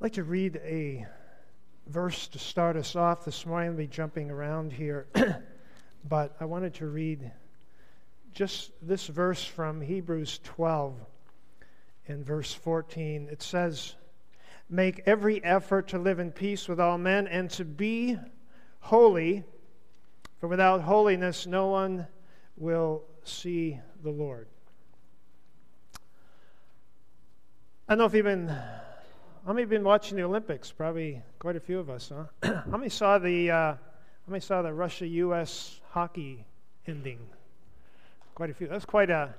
I'd like to read a verse to start us off this morning. I'll be jumping around here, but I wanted to read just this verse from Hebrews 12 in verse 14. It says, Make every effort to live in peace with all men and to be holy, for without holiness no one will see the Lord. I don't know if you've been how many have been watching the Olympics? Probably quite a few of us, huh? how many saw the uh, how many saw the Russia-U.S. hockey ending? Quite a few. That's quite a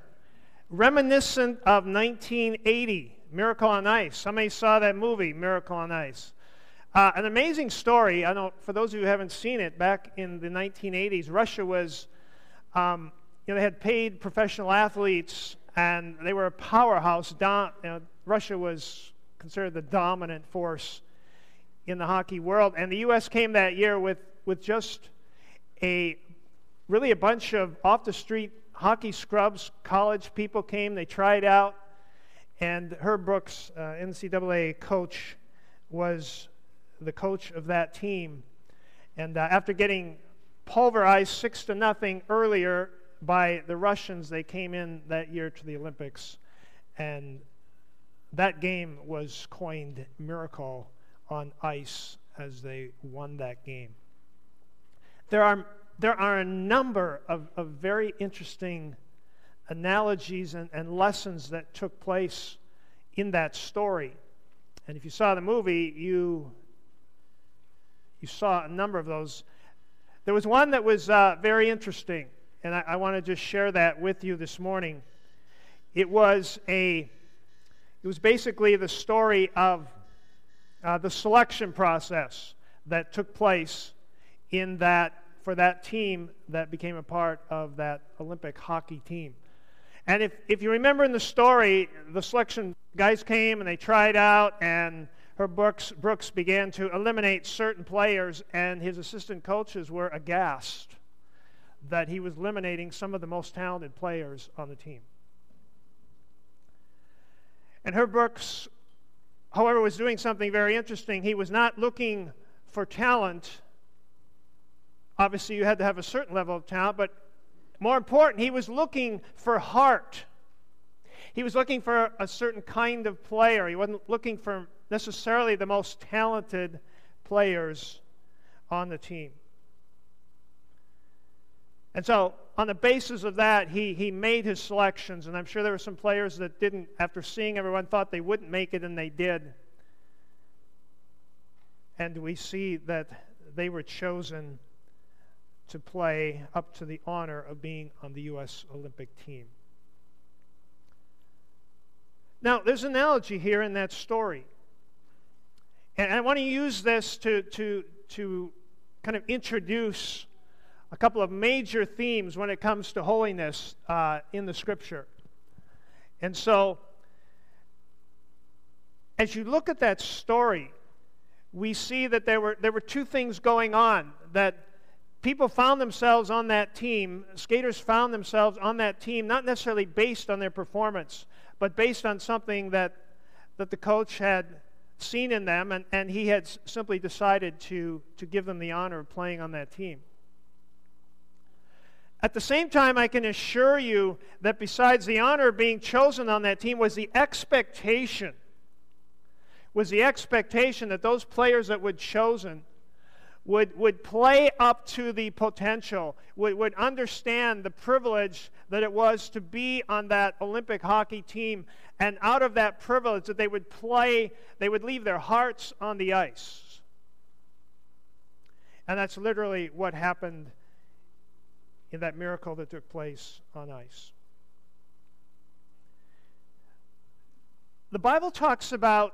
reminiscent of 1980, Miracle on Ice. Many saw that movie, Miracle on Ice? Uh, an amazing story. I know for those of you who haven't seen it, back in the 1980s, Russia was, um, you know, they had paid professional athletes, and they were a powerhouse. You know, Russia was considered the dominant force in the hockey world. And the U.S. came that year with, with just a really a bunch of off the street hockey scrubs. College people came, they tried out. And Herb Brooks, uh, NCAA coach, was the coach of that team. And uh, after getting pulverized six to nothing earlier by the Russians, they came in that year to the Olympics and that game was coined Miracle on Ice as they won that game. There are, there are a number of, of very interesting analogies and, and lessons that took place in that story. And if you saw the movie, you, you saw a number of those. There was one that was uh, very interesting, and I, I want to just share that with you this morning. It was a it was basically the story of uh, the selection process that took place in that for that team that became a part of that Olympic hockey team. And if, if you remember in the story, the selection guys came and they tried out, and Herb Brooks, Brooks began to eliminate certain players, and his assistant coaches were aghast that he was eliminating some of the most talented players on the team. And Herb Brooks, however, was doing something very interesting. He was not looking for talent. Obviously, you had to have a certain level of talent, but more important, he was looking for heart. He was looking for a certain kind of player. He wasn't looking for necessarily the most talented players on the team. And so, on the basis of that, he, he made his selections. And I'm sure there were some players that didn't, after seeing everyone, thought they wouldn't make it, and they did. And we see that they were chosen to play up to the honor of being on the U.S. Olympic team. Now, there's an analogy here in that story. And I want to use this to, to, to kind of introduce a couple of major themes when it comes to holiness uh, in the scripture. And so, as you look at that story, we see that there were, there were two things going on that people found themselves on that team, skaters found themselves on that team, not necessarily based on their performance, but based on something that, that the coach had seen in them, and, and he had simply decided to, to give them the honor of playing on that team. At the same time, I can assure you that besides the honor of being chosen on that team was the expectation, was the expectation that those players that were chosen would, would play up to the potential, would, would understand the privilege that it was to be on that Olympic hockey team, and out of that privilege that they would play, they would leave their hearts on the ice. And that's literally what happened in that miracle that took place on ice. The Bible talks about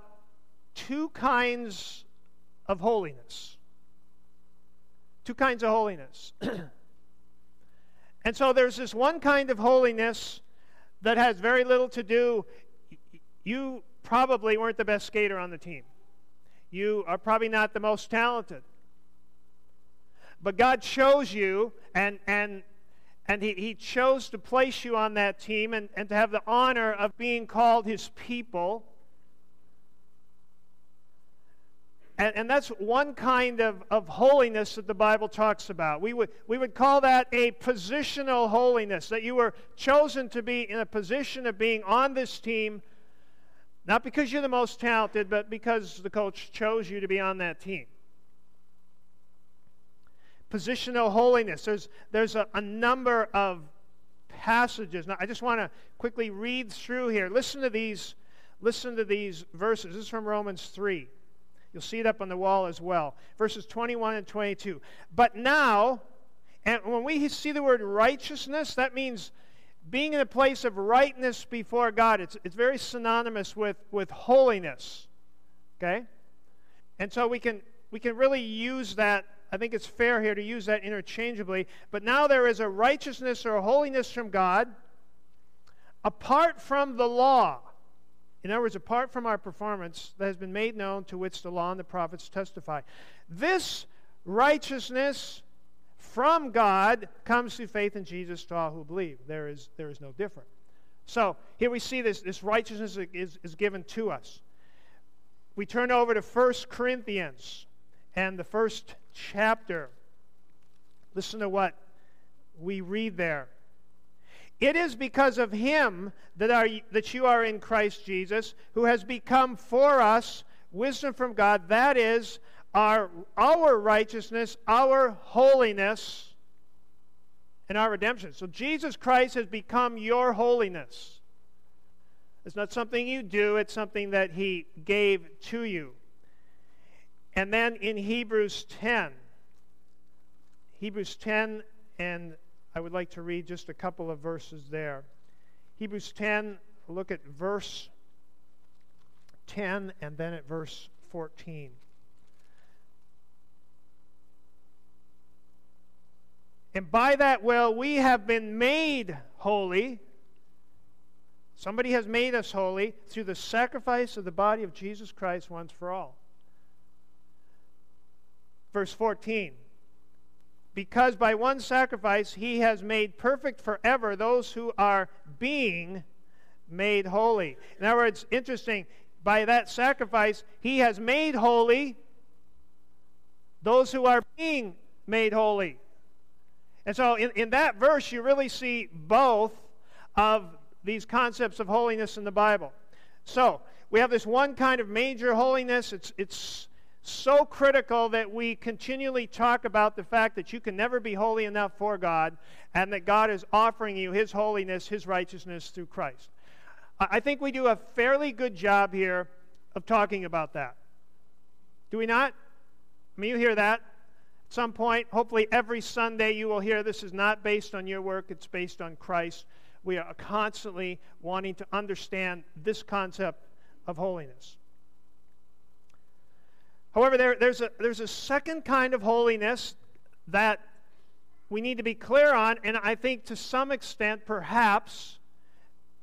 two kinds of holiness. Two kinds of holiness. and so there's this one kind of holiness that has very little to do. You probably weren't the best skater on the team. You are probably not the most talented. But God chose you, and, and, and he, he chose to place you on that team and, and to have the honor of being called His people. And, and that's one kind of, of holiness that the Bible talks about. We would, we would call that a positional holiness, that you were chosen to be in a position of being on this team, not because you're the most talented, but because the coach chose you to be on that team. Positional holiness. There's, there's a, a number of passages. Now, I just want to quickly read through here. Listen to these. Listen to these verses. This is from Romans 3. You'll see it up on the wall as well. Verses 21 and 22. But now, and when we see the word righteousness, that means being in a place of rightness before God. It's, it's very synonymous with, with holiness. Okay? And so we can, we can really use that. I think it's fair here to use that interchangeably. But now there is a righteousness or a holiness from God apart from the law. In other words, apart from our performance that has been made known to which the law and the prophets testify. This righteousness from God comes through faith in Jesus to all who believe. There is, there is no difference. So here we see this, this righteousness is, is given to us. We turn over to 1 Corinthians and the first chapter. Listen to what we read there. It is because of him that, are, that you are in Christ Jesus, who has become for us wisdom from God. That is our, our righteousness, our holiness, and our redemption. So Jesus Christ has become your holiness. It's not something you do, it's something that he gave to you. And then in Hebrews 10, Hebrews 10 and I would like to read just a couple of verses there. Hebrews 10, look at verse 10 and then at verse 14. And by that will we have been made holy. Somebody has made us holy through the sacrifice of the body of Jesus Christ once for all. Verse 14 because by one sacrifice he has made perfect forever those who are being made holy. In other words, interesting, by that sacrifice he has made holy those who are being made holy. And so in, in that verse, you really see both of these concepts of holiness in the Bible. So we have this one kind of major holiness. It's, it's so critical that we continually talk about the fact that you can never be holy enough for God and that God is offering you His holiness, His righteousness through Christ. I think we do a fairly good job here of talking about that. Do we not? I mean, you hear that at some point. Hopefully, every Sunday you will hear this is not based on your work, it's based on Christ. We are constantly wanting to understand this concept of holiness. However, there, there's, a, there's a second kind of holiness that we need to be clear on, and I think to some extent, perhaps,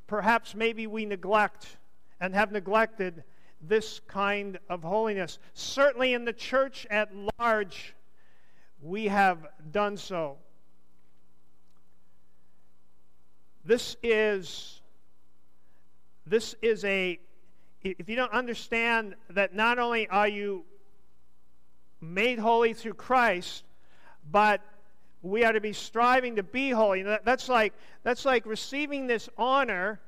perhaps maybe we neglect and have neglected this kind of holiness. Certainly in the church at large, we have done so. This is this is a if you don't understand that not only are you made holy through Christ, but we are to be striving to be holy. That's like, that's like receiving this honor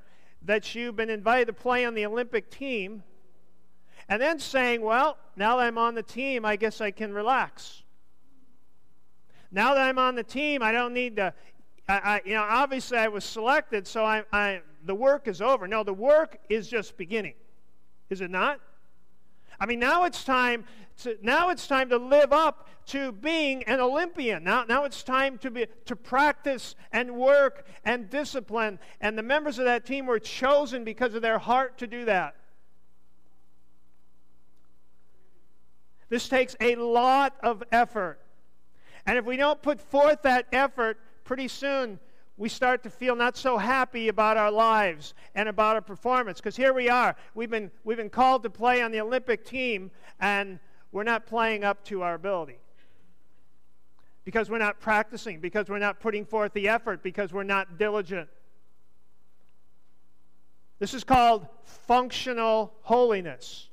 that you've been invited to play on the Olympic team, and then saying, Well, now that I'm on the team, I guess I can relax. Now that I'm on the team, I don't need to. I, I you know, obviously I was selected, so I, I, the work is over. No, the work is just beginning. Is it not? I mean, now it's time to, now it's time to live up to being an Olympian. Now, now it's time to, be, to practice and work and discipline. And the members of that team were chosen because of their heart to do that. This takes a lot of effort. And if we don't put forth that effort, pretty soon we start to feel not so happy about our lives and about our performance. Because here we are. We've been, we've been called to play on the Olympic team, and we're not playing up to our ability. Because we're not practicing, because we're not putting forth the effort, because we're not diligent. This is called functional holiness.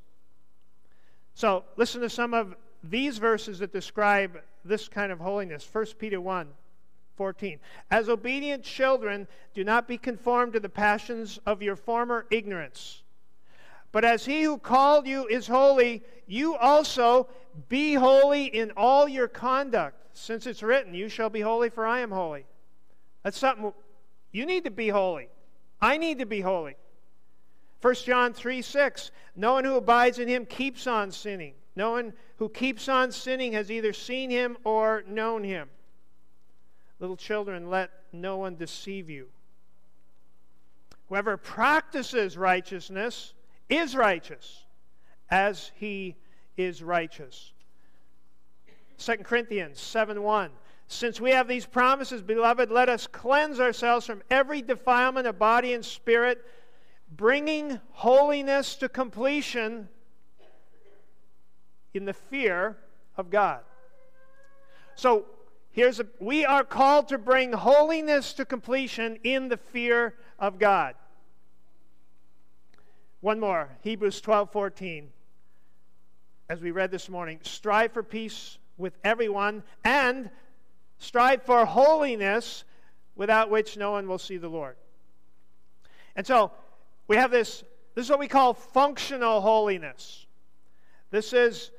So, listen to some of these verses that describe this kind of holiness. 1 Peter 1 14. As obedient children, do not be conformed to the passions of your former ignorance. But as he who called you is holy, you also be holy in all your conduct, since it's written, You shall be holy, for I am holy. That's something you need to be holy. I need to be holy. 1 John 3 6. No one who abides in him keeps on sinning. No one who keeps on sinning has either seen him or known him. Little children, let no one deceive you. Whoever practices righteousness is righteous as he is righteous. 2 Corinthians 7 1. Since we have these promises, beloved, let us cleanse ourselves from every defilement of body and spirit, bringing holiness to completion in the fear of God. So here's a, we are called to bring holiness to completion in the fear of God. One more, Hebrews 12 14. As we read this morning, strive for peace with everyone and strive for holiness without which no one will see the Lord. And so we have this, this is what we call functional holiness. This is,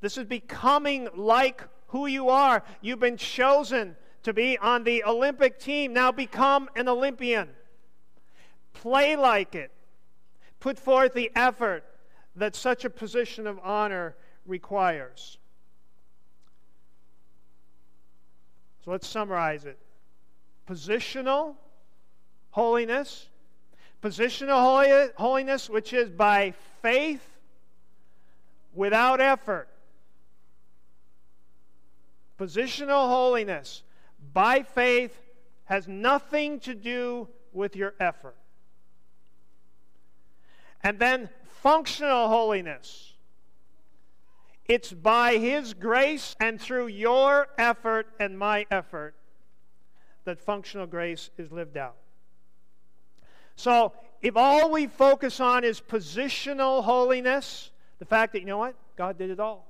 this is becoming like who you are. You've been chosen to be on the Olympic team. Now become an Olympian. Play like it. Put forth the effort that such a position of honor requires. So let's summarize it positional holiness, positional holiness, which is by faith without effort. Positional holiness by faith has nothing to do with your effort. And then functional holiness. It's by His grace and through your effort and my effort that functional grace is lived out. So, if all we focus on is positional holiness, the fact that, you know what? God did it all.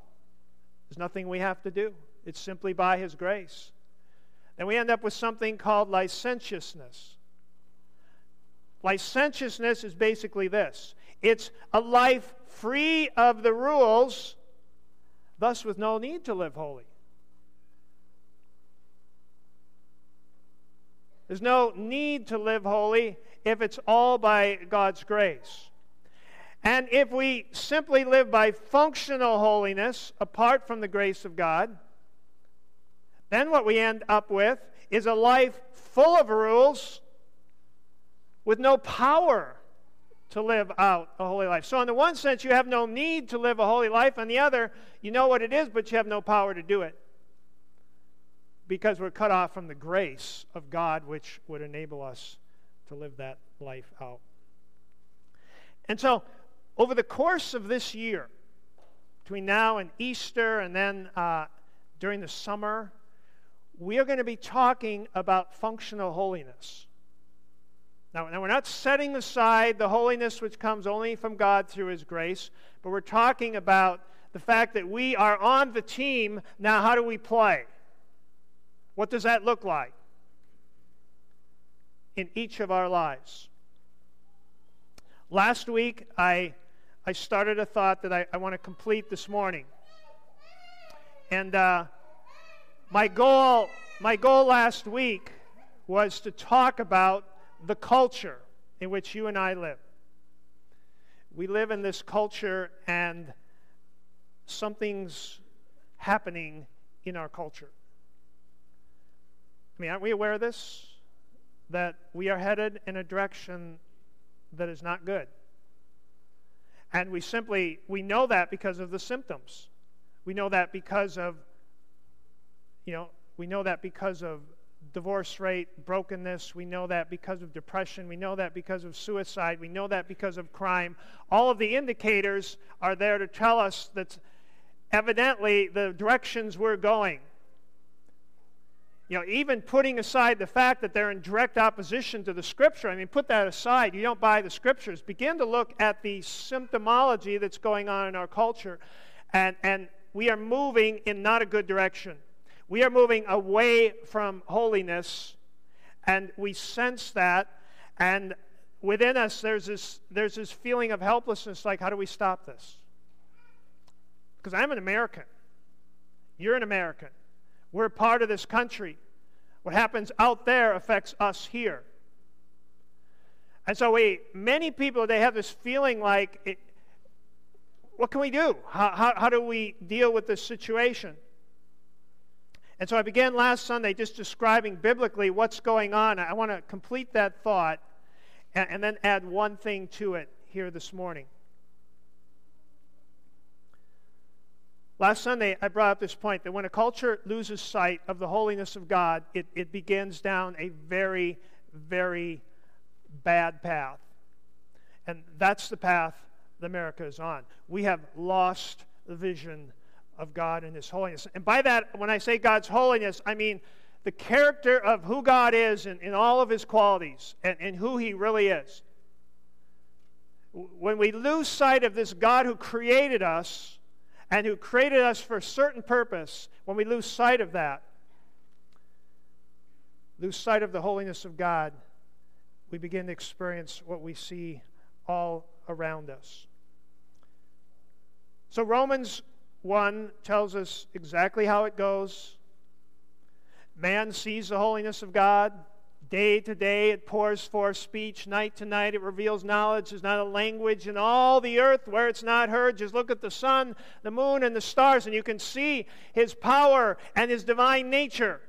There's nothing we have to do, it's simply by His grace. Then we end up with something called licentiousness. Licentiousness is basically this it's a life free of the rules, thus, with no need to live holy. There's no need to live holy if it's all by God's grace. And if we simply live by functional holiness apart from the grace of God, then what we end up with is a life full of rules with no power to live out a holy life. So, in the one sense, you have no need to live a holy life. On the other, you know what it is, but you have no power to do it because we're cut off from the grace of God, which would enable us to live that life out. And so, over the course of this year, between now and Easter and then uh, during the summer, we are going to be talking about functional holiness. Now, now, we're not setting aside the holiness which comes only from God through His grace, but we're talking about the fact that we are on the team. Now, how do we play? What does that look like in each of our lives? Last week, I, I started a thought that I, I want to complete this morning. And uh, my, goal, my goal last week was to talk about the culture in which you and I live. We live in this culture, and something's happening in our culture. I mean, aren't we aware of this? That we are headed in a direction that is not good. And we simply, we know that because of the symptoms. We know that because of, you know, we know that because of divorce rate, brokenness. We know that because of depression. We know that because of suicide. We know that because of crime. All of the indicators are there to tell us that evidently the directions we're going. You know, even putting aside the fact that they're in direct opposition to the scripture, I mean, put that aside. You don't buy the scriptures. Begin to look at the symptomology that's going on in our culture. And, and we are moving in not a good direction. We are moving away from holiness, and we sense that. And within us, there's this, there's this feeling of helplessness like, how do we stop this? Because I'm an American. You're an American. We're part of this country. What happens out there affects us here. And so we, many people, they have this feeling like, it, what can we do? How, how, how do we deal with this situation? And so I began last Sunday just describing biblically what's going on. I want to complete that thought and, and then add one thing to it here this morning. Last Sunday, I brought up this point that when a culture loses sight of the holiness of God, it, it begins down a very, very bad path. And that's the path that America is on. We have lost the vision of God and His holiness. And by that, when I say God's holiness, I mean the character of who God is in, in all of His qualities and, and who He really is. When we lose sight of this God who created us, and who created us for a certain purpose, when we lose sight of that, lose sight of the holiness of God, we begin to experience what we see all around us. So, Romans 1 tells us exactly how it goes. Man sees the holiness of God. Day to day it pours forth speech. Night to night it reveals knowledge. There's not a language in all the earth where it's not heard. Just look at the sun, the moon, and the stars, and you can see his power and his divine nature.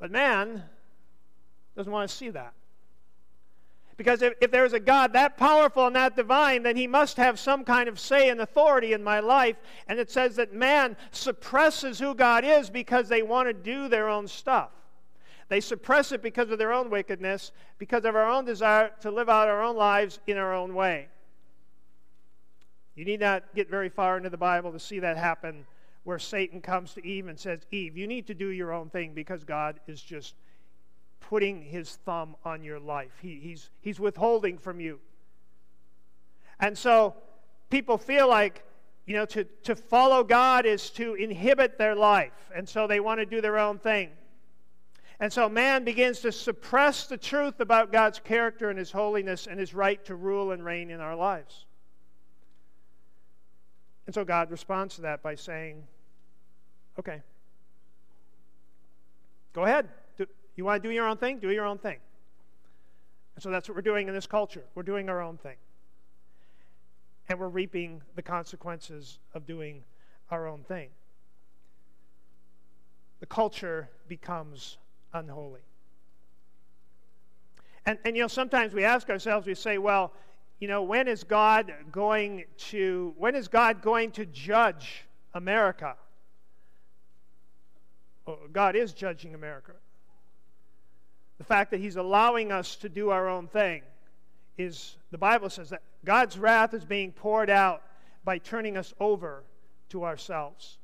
But man doesn't want to see that. Because if, if there's a God that powerful and that divine, then he must have some kind of say and authority in my life. And it says that man suppresses who God is because they want to do their own stuff. They suppress it because of their own wickedness, because of our own desire to live out our own lives in our own way. You need not get very far into the Bible to see that happen where Satan comes to Eve and says, Eve, you need to do your own thing because God is just putting his thumb on your life. He, he's, he's withholding from you. And so people feel like, you know, to, to follow God is to inhibit their life. And so they want to do their own thing. And so man begins to suppress the truth about God's character and his holiness and his right to rule and reign in our lives. And so God responds to that by saying, okay, go ahead. You want to do your own thing? Do your own thing. And so that's what we're doing in this culture. We're doing our own thing. And we're reaping the consequences of doing our own thing. The culture becomes unholy. And, and you know, sometimes we ask ourselves, we say, well, you know, when is God going to when is God going to judge America? Well, God is judging America the fact that he's allowing us to do our own thing is the Bible says that God's wrath is being poured out by turning us over to ourselves.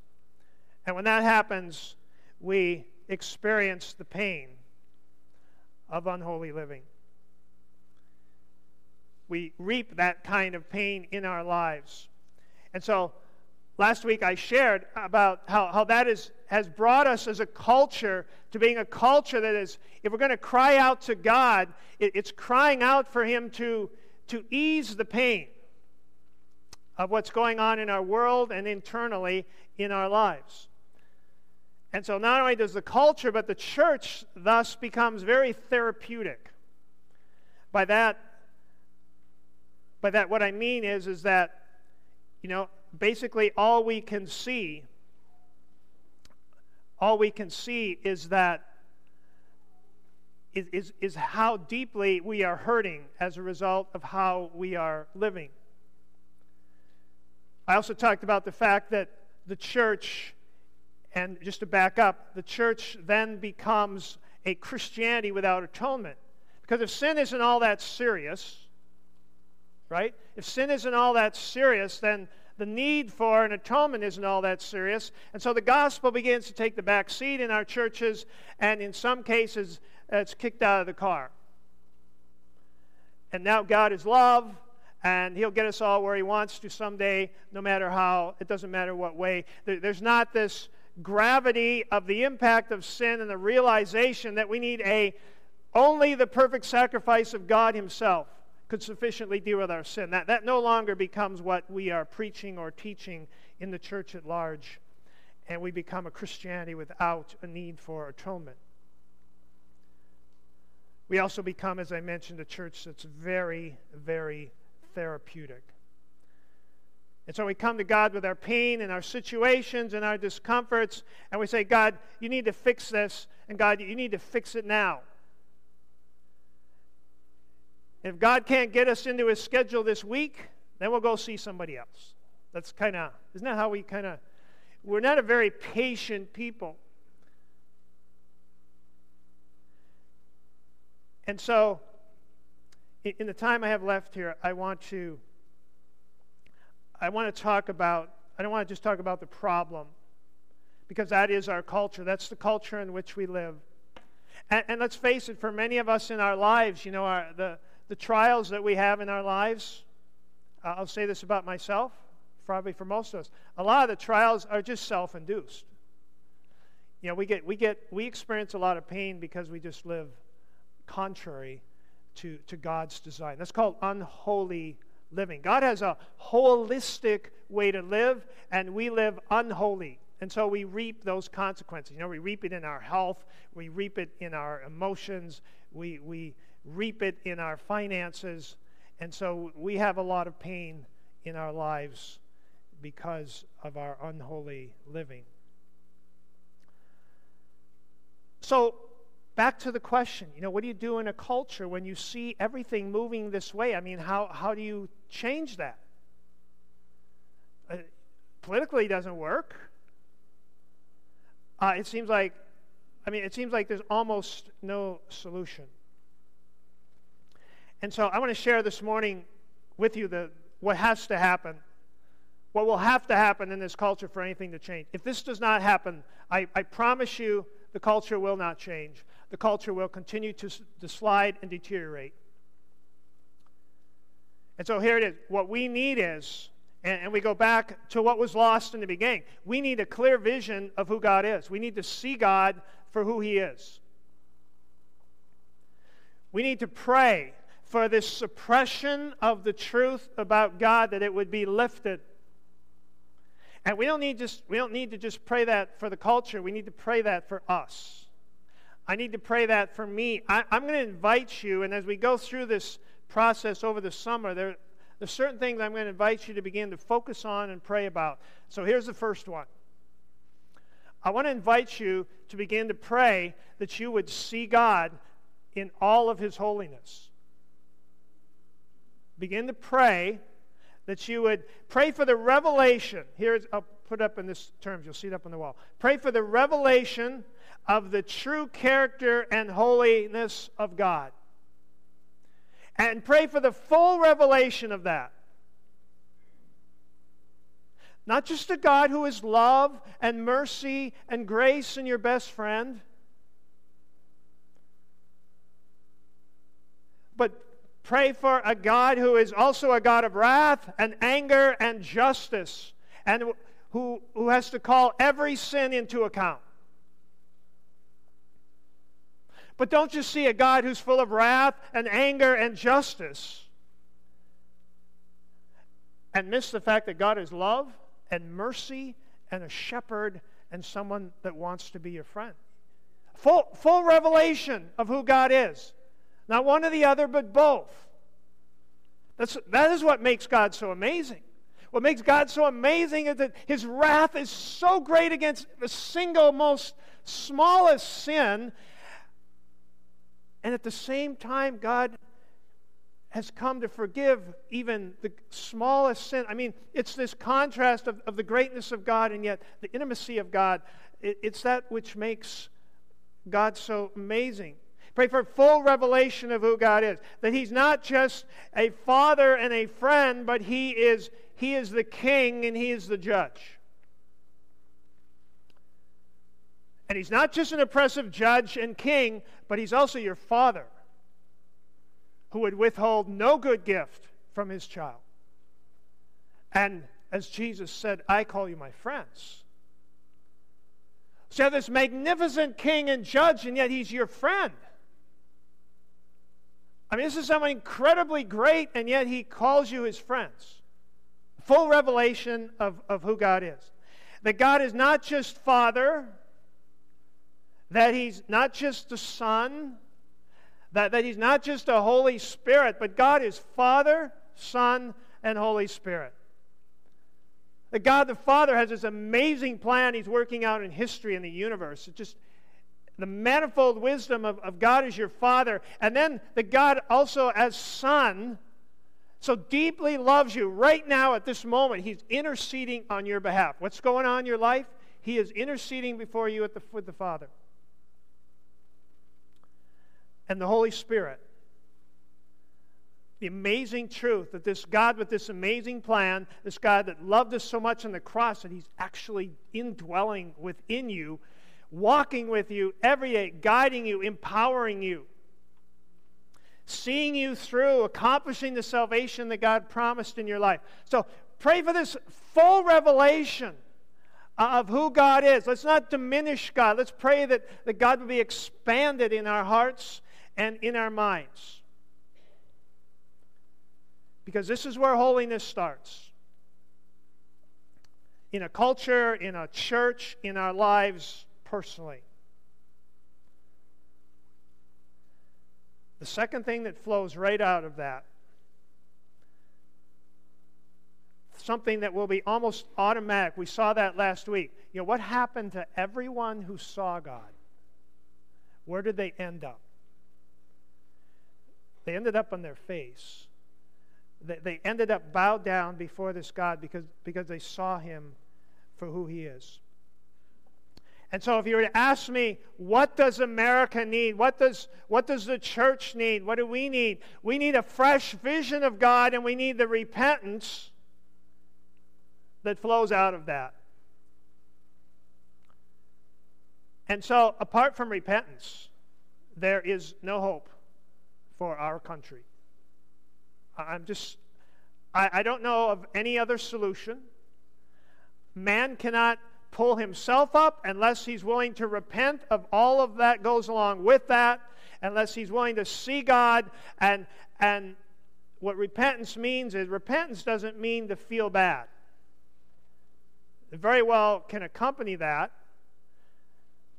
And when that happens, we experience the pain of unholy living. We reap that kind of pain in our lives. And so Last week I shared about how, how that is, has brought us as a culture to being a culture that is, if we're going to cry out to God, it, it's crying out for Him to, to ease the pain of what's going on in our world and internally in our lives. And so not only does the culture, but the church thus becomes very therapeutic. By that, by that, what I mean is, is that, you know, basically all we can see all we can see is that is, is, is how deeply we are hurting as a result of how we are living. I also talked about the fact that the church, and just to back up, the church then becomes a Christianity without atonement. Because if sin isn't all that serious, right? If sin isn't all that serious, then the need for an atonement isn't all that serious. And so the gospel begins to take the back seat in our churches, and in some cases, it's kicked out of the car. And now God is love, and He'll get us all where He wants to someday, no matter how, it doesn't matter what way. There's not this gravity of the impact of sin and the realization that we need a only the perfect sacrifice of God Himself could sufficiently deal with our sin. That, that no longer becomes what we are preaching or teaching in the church at large, and we become a Christianity without a need for atonement. We also become, as I mentioned, a church that's very, very therapeutic. And so we come to God with our pain and our situations and our discomforts, and we say, God, you need to fix this, and God, you need to fix it now. If God can't get us into his schedule this week, then we'll go see somebody else. That's kind of, isn't that how we kind of, we're not a very patient people. And so, in the time I have left here, I want to, I want to talk about, I don't want to just talk about the problem, because that is our culture. That's the culture in which we live. And, and let's face it, for many of us in our lives, you know, our, the, the trials that we have in our lives, uh, I'll say this about myself, probably for most of us, a lot of the trials are just self induced. You know, we get, we get, we experience a lot of pain because we just live contrary to, to God's design. That's called unholy living. God has a holistic way to live, and we live unholy. And so we reap those consequences. You know, we reap it in our health, we reap it in our emotions, we, we, reap it in our finances. And so we have a lot of pain in our lives because of our unholy living. So, back to the question you know, what do you do in a culture when you see everything moving this way? I mean, how, how do you change that? Uh, politically, doesn't work. Uh, it seems like, I mean, it seems like there's almost no solution. And so I want to share this morning with you the, what has to happen, what will have to happen in this culture for anything to change. If this does not happen, I, I promise you the culture will not change. The culture will continue to, to slide and deteriorate. And so here it is. What we need is, and, and we go back to what was lost in the beginning, we need a clear vision of who God is. We need to see God for who He is. We need to pray for this suppression of the truth about God that it would be lifted. And we don't need just we don't need to just pray that for the culture. We need to pray that for us. I need to pray that for me. I, am going to invite you, and as we go through this process over the summer, there, there's certain things I'm going to invite you to begin to focus on and pray about. So here's the first one. I want to invite you to begin to pray that you would see God in all of his holiness begin to pray that you would pray for the revelation. Here's, I'll oh, put up in this terms, you'll see it up on the wall. Pray for the revelation of the true character and holiness of God. And pray for the full revelation of that. Not just a God who is love and mercy and grace and your best friend, but Pray for a God who is also a God of wrath and anger and justice, and who, who has to call every sin into account. But don't you see a God who's full of wrath and anger and justice and miss the fact that God is love and mercy and a shepherd and someone that wants to be your friend. Full, full revelation of who God is. Not one or the other, but both. That's, that is what makes God so amazing. What makes God so amazing is that his wrath is so great against the single most smallest sin. And at the same time, God has come to forgive even the smallest sin. I mean, it's this contrast of, of the greatness of God and yet the intimacy of God. It, it's that which makes God so amazing. Pray for full revelation of who God is. That He's not just a father and a friend, but He is, he is the king and He is the judge. And He's not just an oppressive judge and king, but He's also your father who would withhold no good gift from his child. And as Jesus said, I call you my friends. So this magnificent king and judge, and yet he's your friend. I mean, this is someone incredibly great, and yet he calls you his friends. Full revelation of, of who God is. That God is not just Father, that he's not just the Son, that, that he's not just a Holy Spirit, but God is Father, Son, and Holy Spirit. That God the Father has this amazing plan he's working out in history and the universe. It just the manifold wisdom of, of God as your Father, and then the God also as Son, so deeply loves you right now at this moment. He's interceding on your behalf. What's going on in your life? He is interceding before you at the, with the Father. And the Holy Spirit the amazing truth that this God with this amazing plan, this God that loved us so much on the cross that He's actually indwelling within you, walking with you every day, guiding you, empowering you, seeing you through, accomplishing the salvation that God promised in your life. So pray for this full revelation of who God is. Let's not diminish God. Let's pray that, that God will be expanded in our hearts and in our minds. Because this is where holiness starts. In a culture, in a church, in our lives personally. The second thing that flows right out of that, something that will be almost automatic. We saw that last week. You know, what happened to everyone who saw God? Where did they end up? They ended up on their face they ended up bowed down before this God because, because they saw him for who he is. And so, if you were to ask me, what does America need? What does, what does the church need? What do we need? We need a fresh vision of God, and we need the repentance that flows out of that. And so, apart from repentance, there is no hope for our country. I'm just, I, I don't know of any other solution. Man cannot pull himself up unless he's willing to repent of all of that goes along with that, unless he's willing to see God. And, and what repentance means is repentance doesn't mean to feel bad. It very well can accompany that.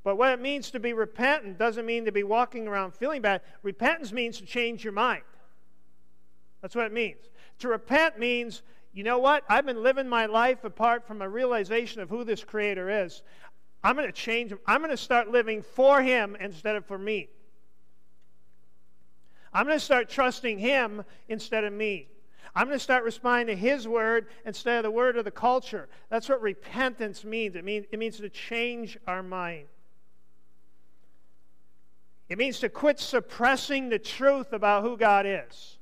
But what it means to be repentant doesn't mean to be walking around feeling bad. Repentance means to change your mind. That's what it means. To repent means, you know what? I've been living my life apart from a realization of who this Creator is. I'm going to change. I'm going to start living for Him instead of for me. I'm going to start trusting Him instead of me. I'm going to start responding to His word instead of the word of the culture. That's what repentance means. It means, it means to change our mind. It means to quit suppressing the truth about who God is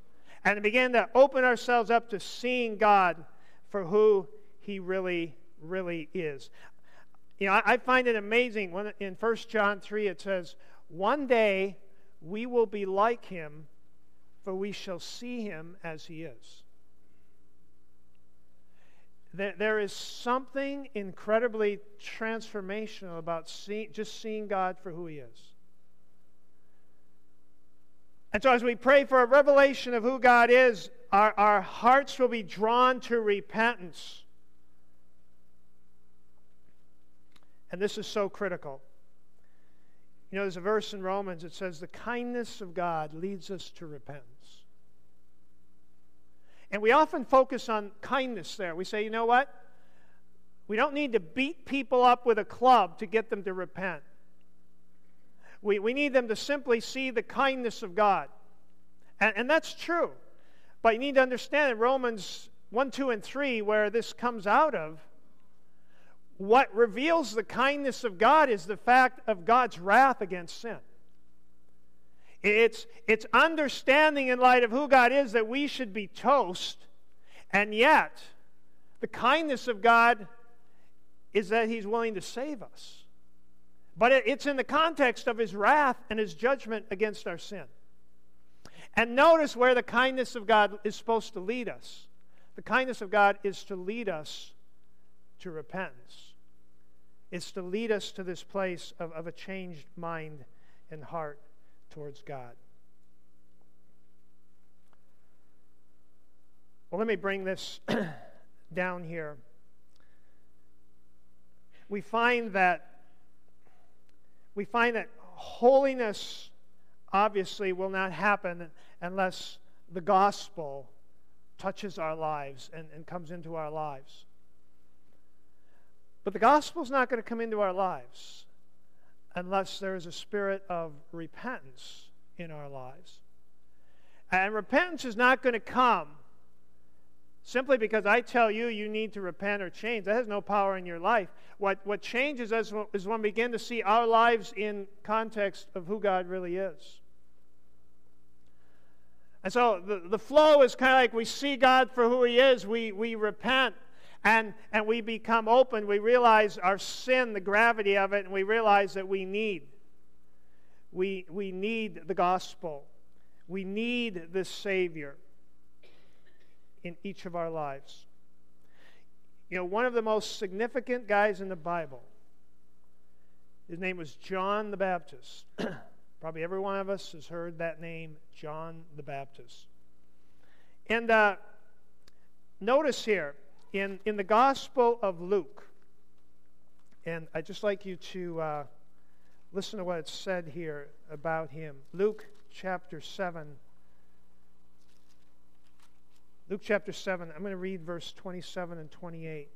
and begin to open ourselves up to seeing God for who He really, really is. You know, I, I find it amazing when in 1 John 3 it says, One day we will be like Him, for we shall see Him as He is. There is something incredibly transformational about see, just seeing God for who He is. And so, as we pray for a revelation of who God is, our, our hearts will be drawn to repentance. And this is so critical. You know, there's a verse in Romans that says, The kindness of God leads us to repentance. And we often focus on kindness there. We say, you know what? We don't need to beat people up with a club to get them to repent. We, we need them to simply see the kindness of God. And, and that's true. But you need to understand in Romans 1, 2, and 3, where this comes out of, what reveals the kindness of God is the fact of God's wrath against sin. It's, it's understanding in light of who God is that we should be toast, and yet the kindness of God is that He's willing to save us. But it's in the context of his wrath and his judgment against our sin. And notice where the kindness of God is supposed to lead us. The kindness of God is to lead us to repentance, it's to lead us to this place of, of a changed mind and heart towards God. Well, let me bring this down here. We find that we find that holiness obviously will not happen unless the gospel touches our lives and, and comes into our lives. But the gospel is not going to come into our lives unless there is a spirit of repentance in our lives. And repentance is not going to come simply because I tell you you need to repent or change. That has no power in your life. What, what changes us is when we begin to see our lives in context of who God really is. And so the, the flow is kind of like we see God for who He is, we, we repent, and, and we become open. We realize our sin, the gravity of it, and we realize that we need. We, we need the gospel. We need this Savior in each of our lives. You know, one of the most significant guys in the Bible, his name was John the Baptist. Probably every one of us has heard that name, John the Baptist. And uh, notice here, in, in the Gospel of Luke, and I'd just like you to uh, listen to what it said here about him. Luke chapter 7 Luke chapter 7, I'm going to read verse 27 and 28.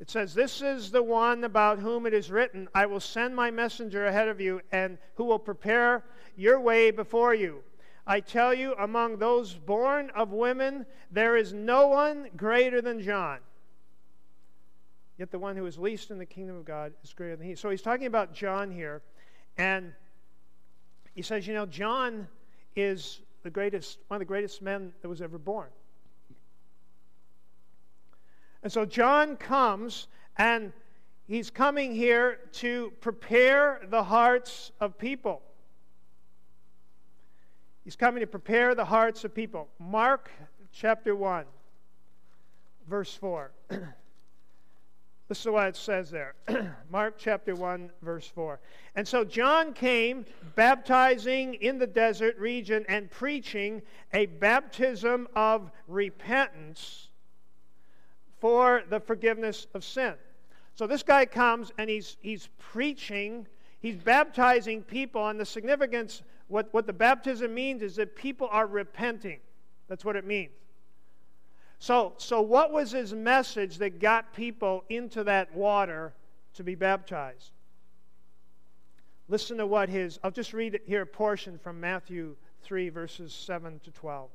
It says, This is the one about whom it is written, I will send my messenger ahead of you, and who will prepare your way before you. I tell you, among those born of women, there is no one greater than John. Yet the one who is least in the kingdom of God is greater than he. So he's talking about John here, and he says, You know, John is the greatest, one of the greatest men that was ever born. And so John comes and he's coming here to prepare the hearts of people. He's coming to prepare the hearts of people. Mark chapter 1, verse 4. This is what it says there. Mark chapter 1, verse 4. And so John came baptizing in the desert region and preaching a baptism of repentance for the forgiveness of sin. So this guy comes and he's, he's preaching, he's baptizing people, and the significance, what, what the baptism means is that people are repenting. That's what it means. So, so what was his message that got people into that water to be baptized? Listen to what his, I'll just read here a portion from Matthew 3, verses 7 to 12.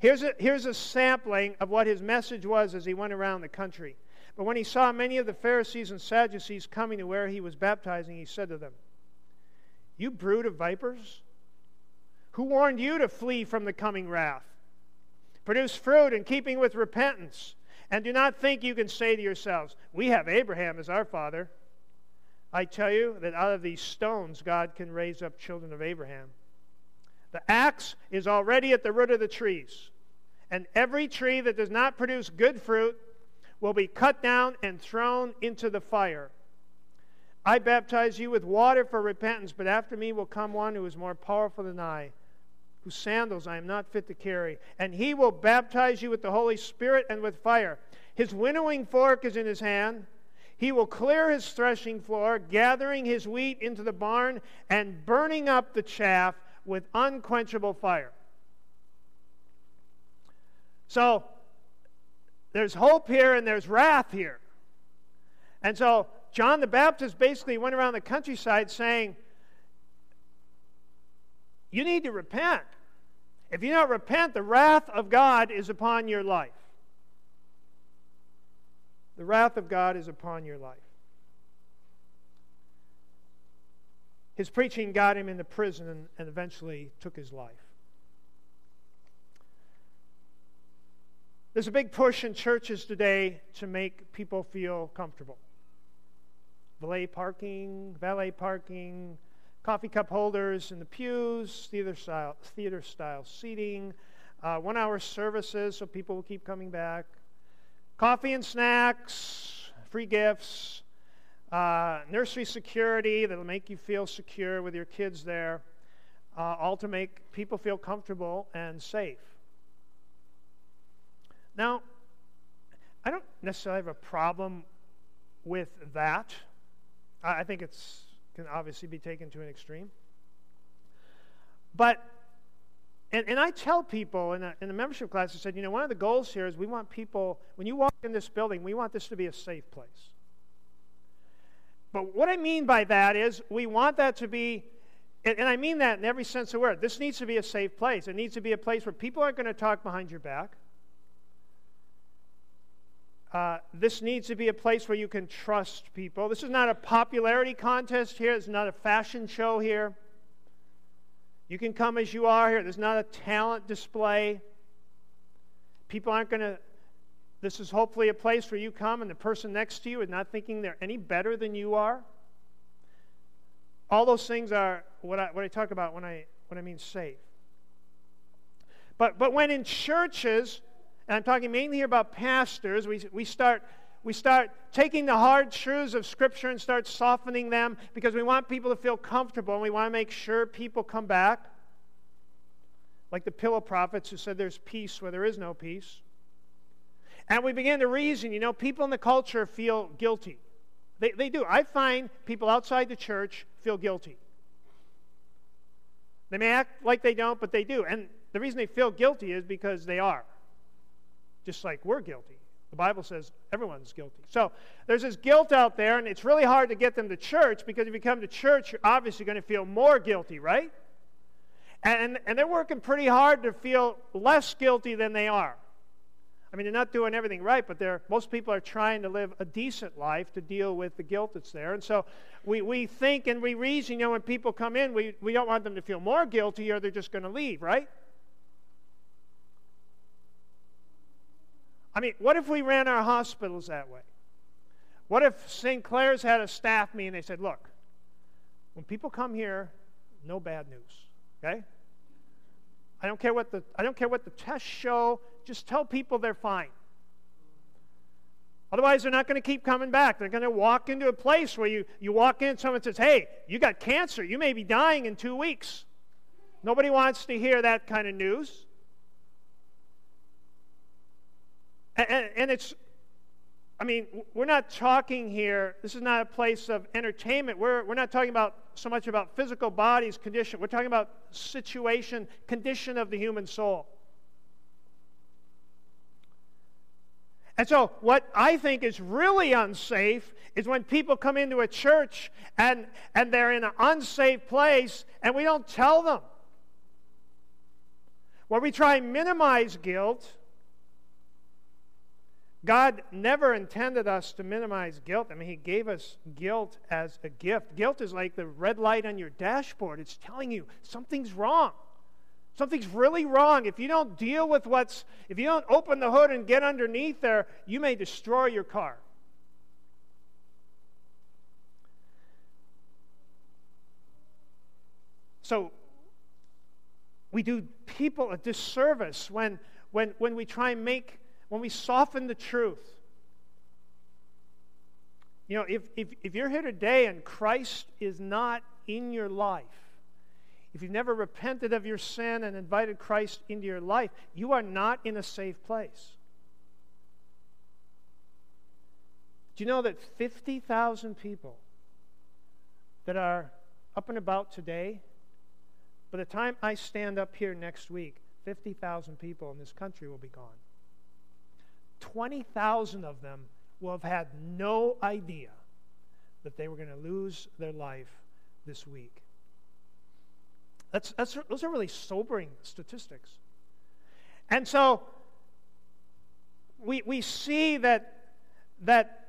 Here's a, here's a sampling of what his message was as he went around the country. But when he saw many of the Pharisees and Sadducees coming to where he was baptizing, he said to them, You brood of vipers, who warned you to flee from the coming wrath? Produce fruit in keeping with repentance. And do not think you can say to yourselves, We have Abraham as our father. I tell you that out of these stones God can raise up children of Abraham. The axe is already at the root of the trees, and every tree that does not produce good fruit will be cut down and thrown into the fire. I baptize you with water for repentance, but after me will come one who is more powerful than I whose sandals I am not fit to carry. And he will baptize you with the Holy Spirit and with fire. His winnowing fork is in his hand. He will clear his threshing floor, gathering his wheat into the barn and burning up the chaff with unquenchable fire. So there's hope here and there's wrath here. And so John the Baptist basically went around the countryside saying, You need to repent. If you don't repent, the wrath of God is upon your life. The wrath of God is upon your life. His preaching got him into prison and eventually took his life. There's a big push in churches today to make people feel comfortable. Valet parking, valet parking, coffee cup holders in the pews, theater style, theater style seating, uh, one hour services so people will keep coming back, coffee and snacks, free gifts, uh, nursery security that'll make you feel secure with your kids there, uh, all to make people feel comfortable and safe. Now, I don't necessarily have a problem with that. I think it's can obviously be taken to an extreme. But, and, and I tell people in a, in a membership class, I said, you know, one of the goals here is we want people, when you walk in this building, we want this to be a safe place. But what I mean by that is we want that to be, and, and I mean that in every sense of the word. This needs to be a safe place. It needs to be a place where people aren't going to talk behind your back. Uh, this needs to be a place where you can trust people. This is not a popularity contest here. It's not a fashion show here. You can come as you are here. There's not a talent display. People aren't going to. This is hopefully a place where you come and the person next to you is not thinking they're any better than you are. All those things are what I, what I talk about when I, when I mean safe. But, but when in churches, and I'm talking mainly here about pastors, we, we, start, we start taking the hard truths of Scripture and start softening them because we want people to feel comfortable and we want to make sure people come back. Like the pillow prophets who said there's peace where there is no peace. And we begin to reason, you know, people in the culture feel guilty. They, they do. I find people outside the church feel guilty. They may act like they don't, but they do. And the reason they feel guilty is because they are just like we're guilty. The Bible says everyone's guilty. So there's this guilt out there, and it's really hard to get them to church because if you come to church, you're obviously going to feel more guilty, right? And, and they're working pretty hard to feel less guilty than they are. I mean, they're not doing everything right, but they're, most people are trying to live a decent life to deal with the guilt that's there. And so we, we think and we reason, you know, when people come in, we, we don't want them to feel more guilty or they're just going to leave, right? I mean, what if we ran our hospitals that way? What if St. Clair's had a staff meeting and they said, look, when people come here, no bad news, okay? I don't care what the, I don't care what the tests show, just tell people they're fine. Otherwise, they're not going to keep coming back. They're going to walk into a place where you, you walk in, someone says, Hey, you got cancer. You may be dying in two weeks. Nobody wants to hear that kind of news. And, and, it's, I mean, we're not talking here, this is not a place of entertainment. We're, we're not talking about so much about physical body's condition. We're talking about situation, condition of the human soul. And so, what I think is really unsafe is when people come into a church and, and they're in an unsafe place and we don't tell them. Where we try and minimize guilt God never intended us to minimize guilt. I mean, He gave us guilt as a gift. Guilt is like the red light on your dashboard, it's telling you something's wrong. Something's really wrong. If you don't deal with what's, if you don't open the hood and get underneath there, you may destroy your car. So, we do people a disservice when, when, when we try and make when we soften the truth. You know, if, if, if you're here today and Christ is not in your life, if you've never repented of your sin and invited Christ into your life, you are not in a safe place. Do you know that 50,000 people that are up and about today, by the time I stand up here next week, 50,000 people in this country will be gone? 20,000 of them will have had no idea that they were going to lose their life this week. That's, that's, those are really sobering statistics. And so we, we see that, that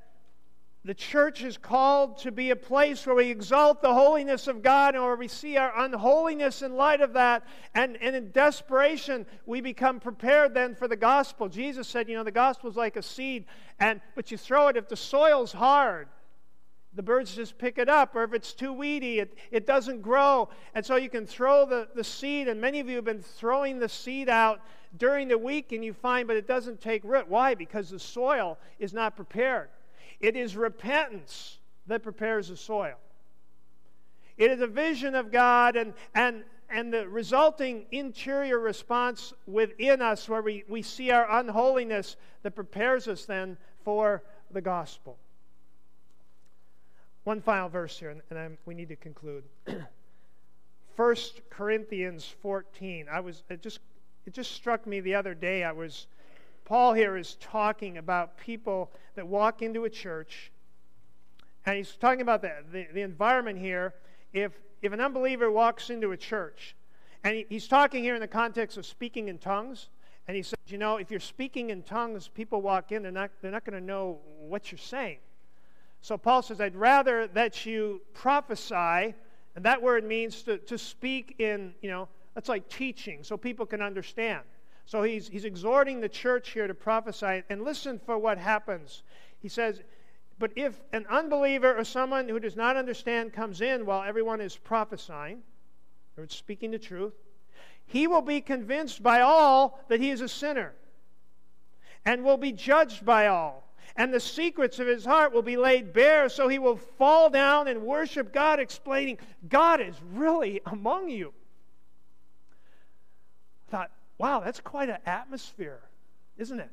the church is called to be a place where we exalt the holiness of God and where we see our unholiness in light of that. And, and in desperation, we become prepared then for the gospel. Jesus said, you know, the gospel is like a seed, and but you throw it if the soil's hard. the birds just pick it up, or if it's too weedy, it, it doesn't grow. And so you can throw the, the seed, and many of you have been throwing the seed out during the week, and you find, but it doesn't take root. Why? Because the soil is not prepared. It is repentance that prepares the soil. It is a vision of God and, and, and the resulting interior response within us where we, we see our unholiness that prepares us then for the gospel. One final verse here, and, and we need to conclude. 1 Corinthians 14. I was it just it just struck me the other day. I was Paul here is talking about people that walk into a church, and he's talking about the, the, the environment here. If if an unbeliever walks into a church, and he, he's talking here in the context of speaking in tongues, and he says, you know, if you're speaking in tongues, people walk in, they're not, they're not going to know what you're saying. So Paul says, I'd rather that you prophesy, and that word means to, to speak in, you know, that's like teaching, so people can understand. So he's, he's exhorting the church here to prophesy, and listen for what happens. He says, but if an unbeliever or someone who does not understand comes in while everyone is prophesying, or speaking the truth, he will be convinced by all that he is a sinner and will be judged by all. And the secrets of his heart will be laid bare, so he will fall down and worship God, explaining, God is really among you. Wow, that's quite an atmosphere, isn't it?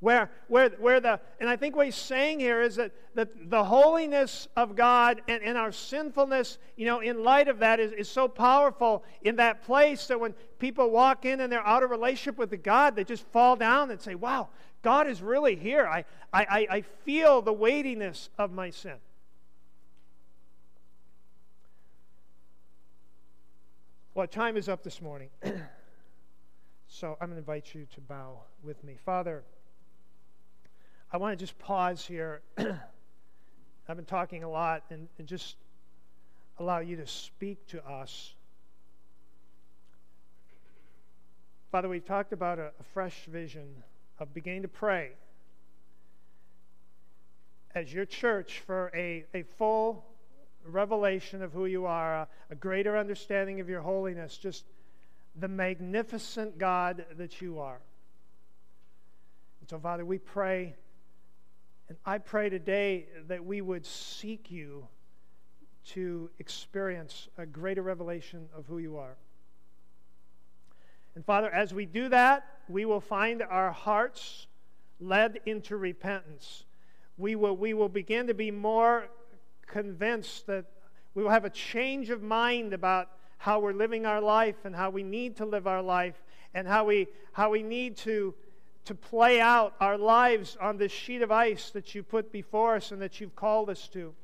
Where, where, where the, and I think what he's saying here is that, that the holiness of God and, and our sinfulness, you know, in light of that is, is so powerful in that place that when people walk in and they're out of relationship with the God, they just fall down and say, wow, God is really here. I, I, I feel the weightiness of my sin. Well, time is up this morning. so I'm going to invite you to bow with me. Father, I want to just pause here. I've been talking a lot and, and, just allow you to speak to us. Father, we've talked about a, a fresh vision of beginning to pray as your church for a, a full revelation of who you are, a, a greater understanding of your holiness, just the magnificent God that you are. And so, Father, we pray and I pray today that we would seek you to experience a greater revelation of who you are. And Father, as we do that, we will find our hearts led into repentance. We will, we will begin to be more convinced that we will have a change of mind about how we're living our life and how we need to live our life and how we, how we need to to play out our lives on this sheet of ice that you put before us and that you've called us to.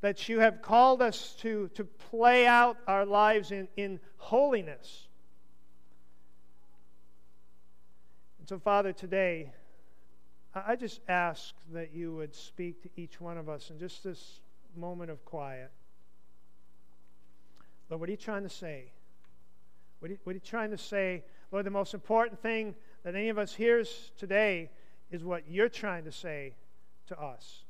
That you have called us to, to play out our lives in, in holiness. And so, Father, today, I just ask that you would speak to each one of us in just this moment of quiet. Lord, what are you trying to say? What are you, what are you trying to say? Lord, the most important thing that any of us hears today is what you're trying to say to us.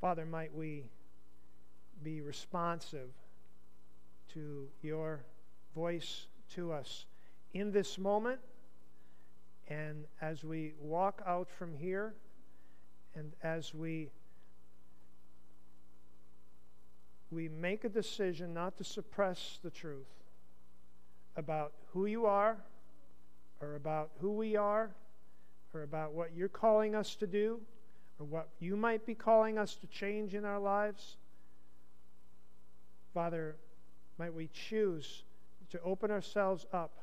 Father, might we be responsive to your voice to us in this moment. And as we walk out from here and as we we make a decision not to suppress the truth about who you are or about who we are or about what you're calling us to do or what you might be calling us to change in our lives father might we choose to open ourselves up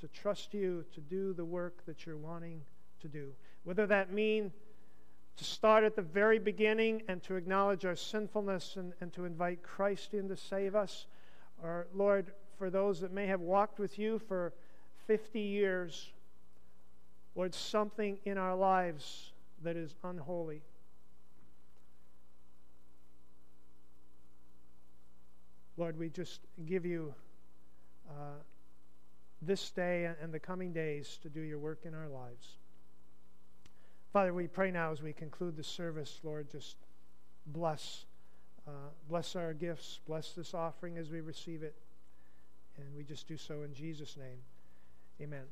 to trust you to do the work that you're wanting to do. Whether that mean to start at the very beginning and to acknowledge our sinfulness and, and to invite Christ in to save us, or Lord, for those that may have walked with you for 50 years, Lord, something in our lives that is unholy. Lord, we just give you uh, this day and the coming days to do your work in our lives. Father, we pray now as we conclude the service, Lord, just bless. Uh, bless our gifts. Bless this offering as we receive it. And we just do so in Jesus' name. Amen.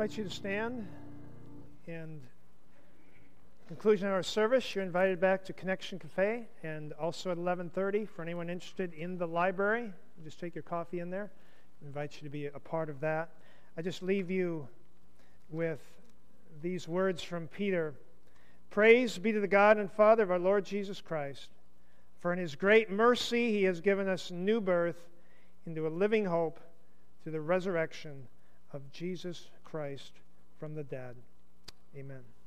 Invite you to stand. And conclusion of our service, you're invited back to Connection Cafe, and also at 11:30 for anyone interested in the library. Just take your coffee in there. I invite you to be a part of that. I just leave you with these words from Peter. Praise be to the God and Father of our Lord Jesus Christ. For in his great mercy he has given us new birth into a living hope through the resurrection of Jesus Christ from the dead. Amen.